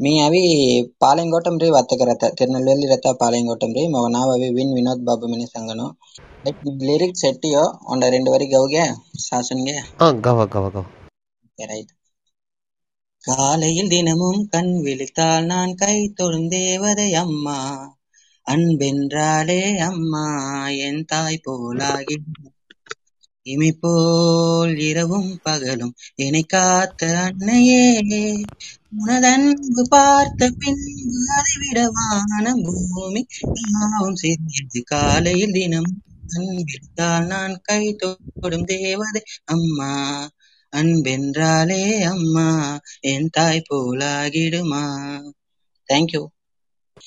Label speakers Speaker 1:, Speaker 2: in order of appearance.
Speaker 1: మీ అవి పాలెంగోటం రీ వత్తకరత తిరునెల్వేలి ರಥ ಪಾಲೆಂಗೋಟಂ ರೀ ಮವ ನಾವ್ ಅವಿ ವಿನ್ ವಿನೋದ್ ಬಾಬು ಮಿನಿ ಸಂಗನು ಲೈಕ್ ಲಿರಿಕ್ಸ್ ಎಟ್ಟಿಯೋ ಒಂದ రెండు ವರೆಗೆ ಅವ್ಗೆ சாசன்ಗೆ
Speaker 2: ஆ கவா கவா கவா
Speaker 1: ரைட் காலையில் தினமும் கண் விழித்தால் நான் கை தொழுந்தேவதை அம்மா அன்பென்றாலே அம்மா என் தாய் போலாகி இமை போல் இரவும் பகலும் என்னை காத்த அன்னையே. உனதன்பு பார்த்த பின்பு அதைவிட பூமி நாவும் சிறியது காலையில் தினம் அன்பித்தால் நான் கை தொடும் தேவதை அம்மா. அன்பென்றாலே அம்மா என் தாய் போலாகிடுமா. தேங்க்யூ